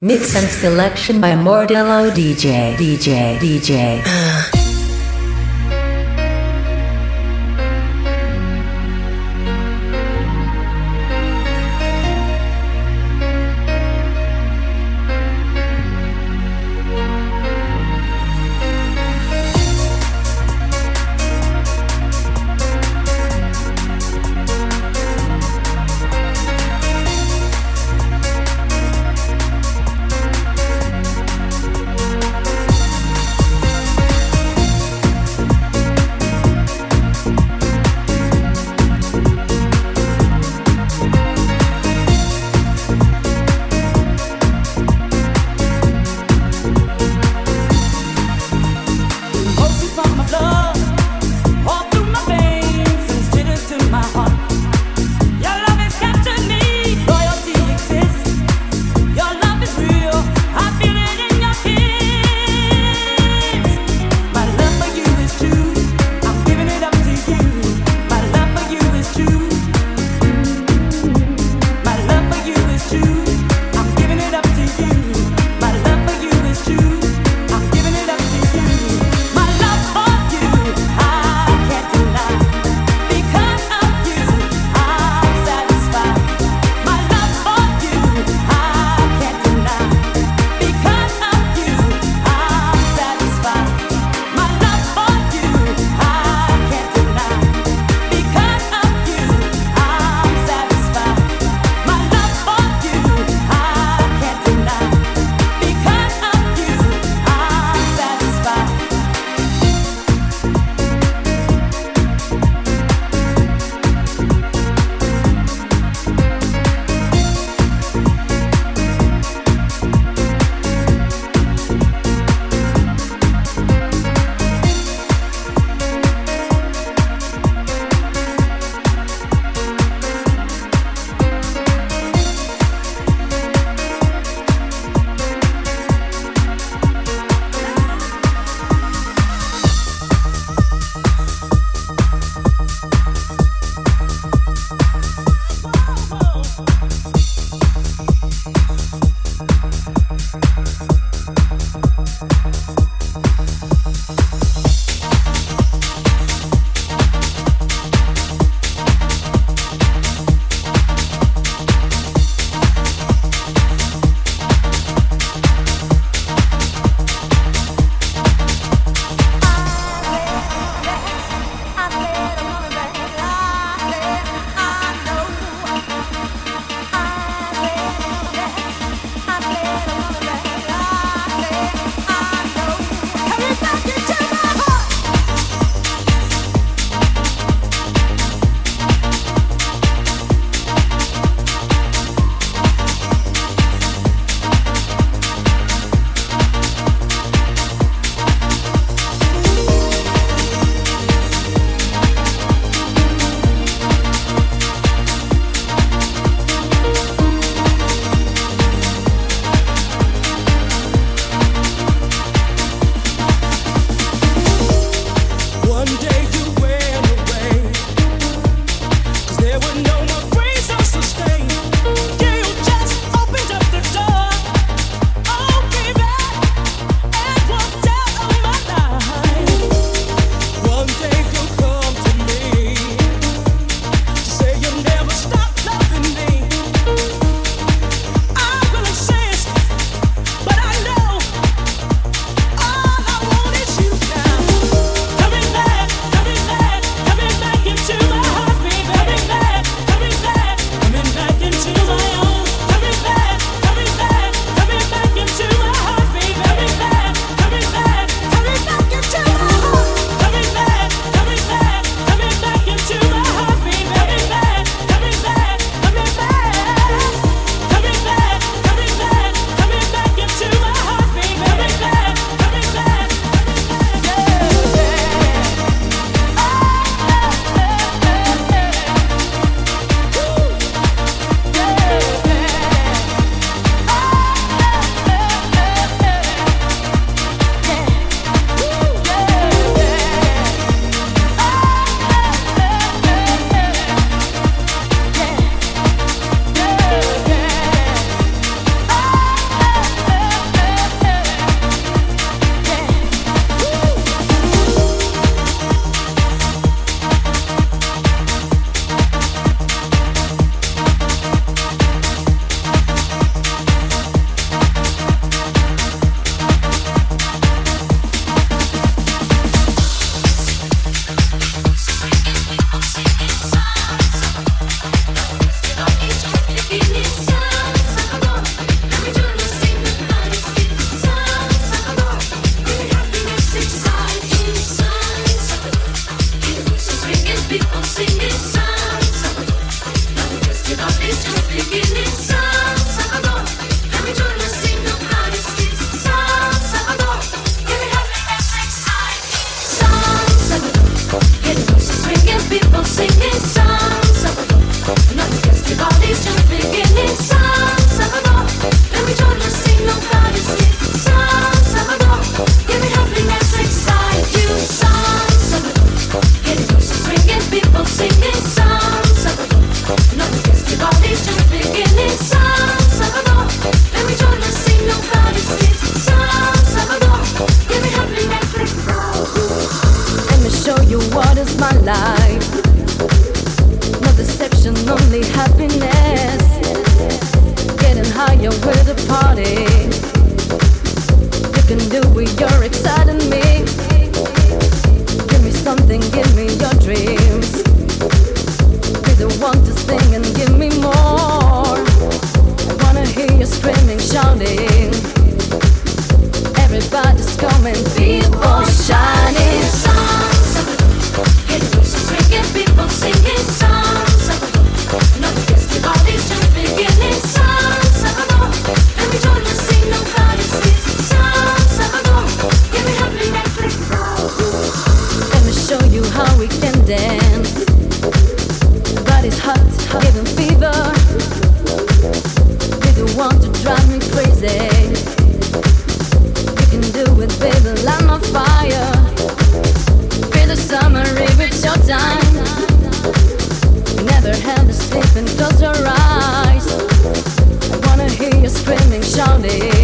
Mix and selection by Mordello DJ, DJ, DJ. with your excitement. I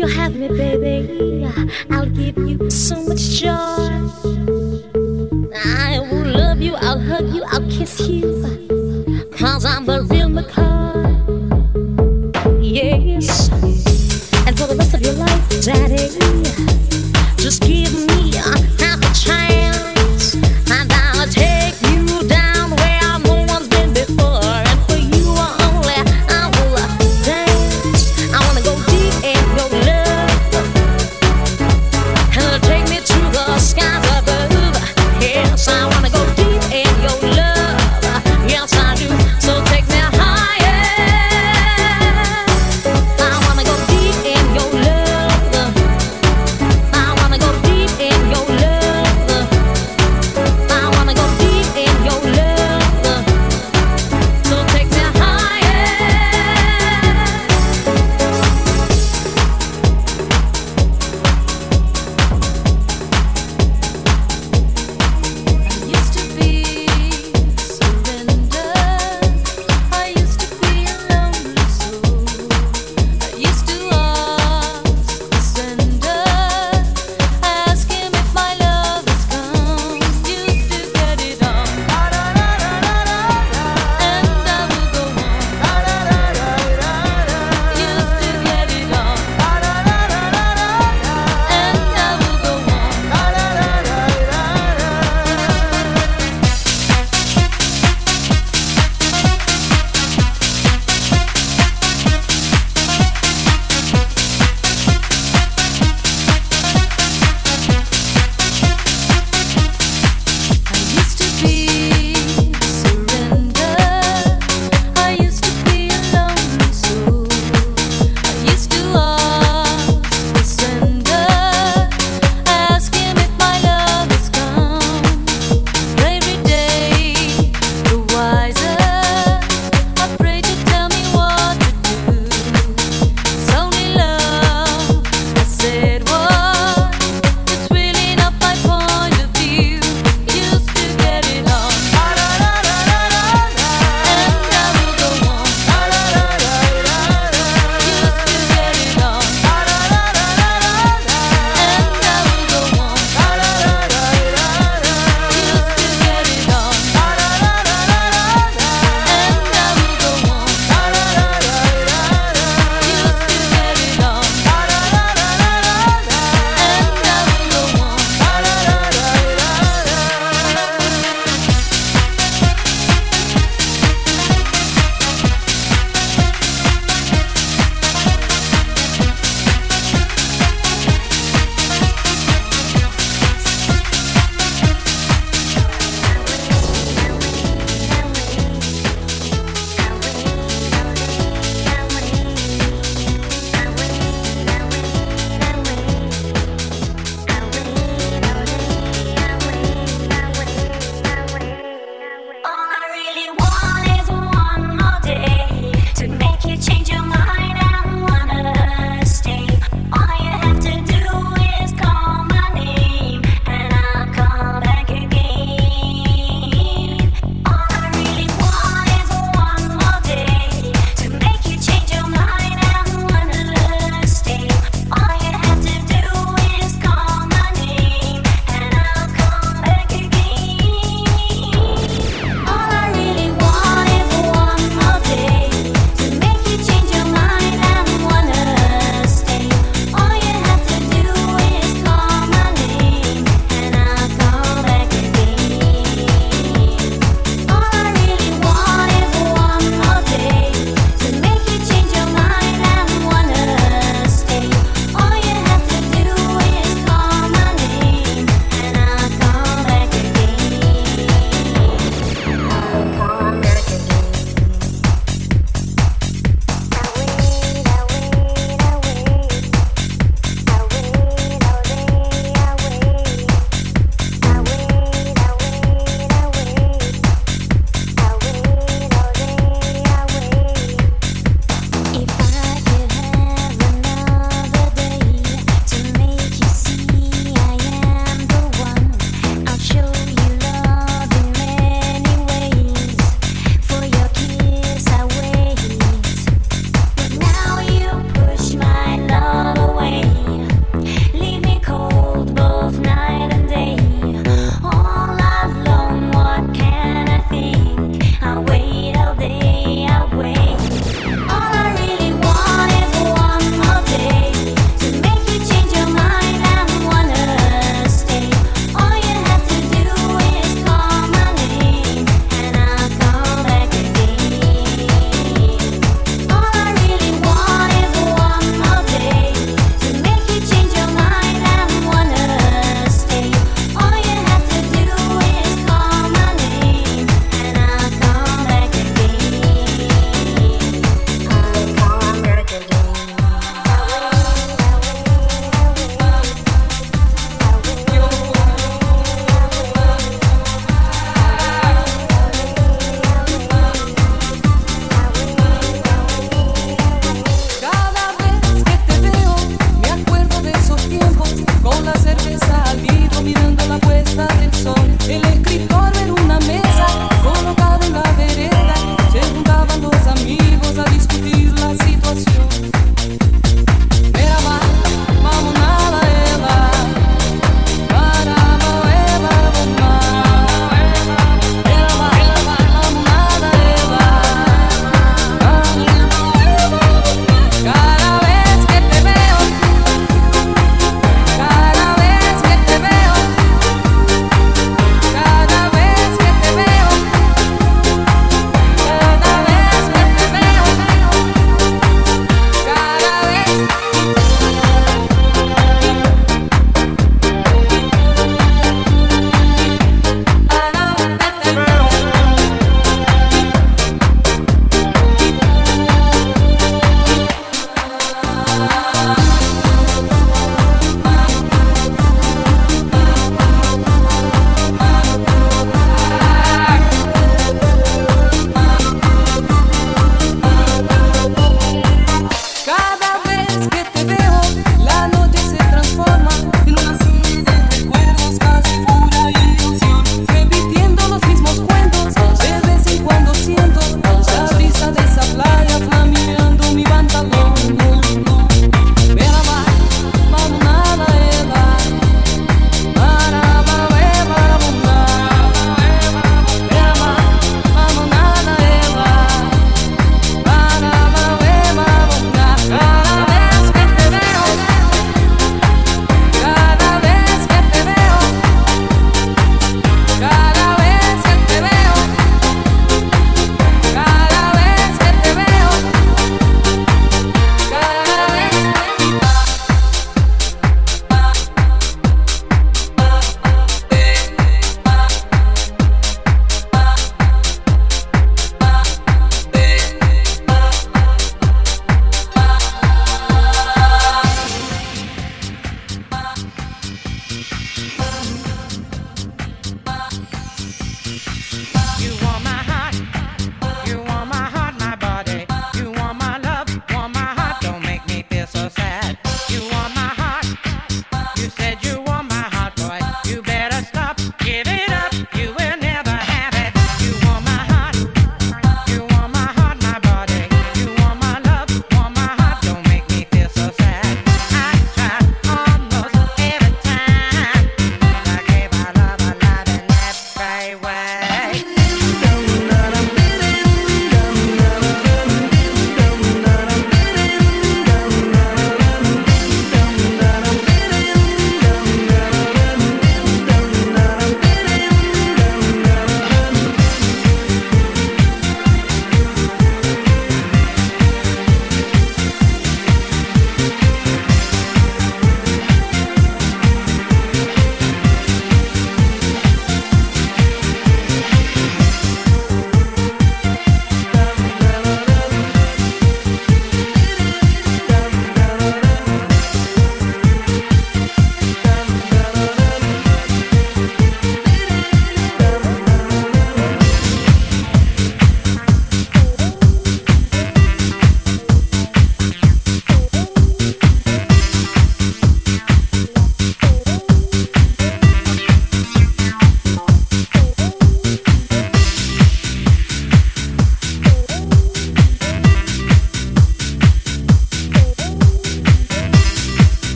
You'll have me, baby, I'll give you so much joy. I will love you, I'll hug you, I'll kiss you, cause I'm a real McCoy. Yes, and for the rest of your life, daddy.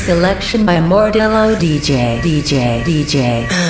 Selection by Mordello DJ DJ DJ.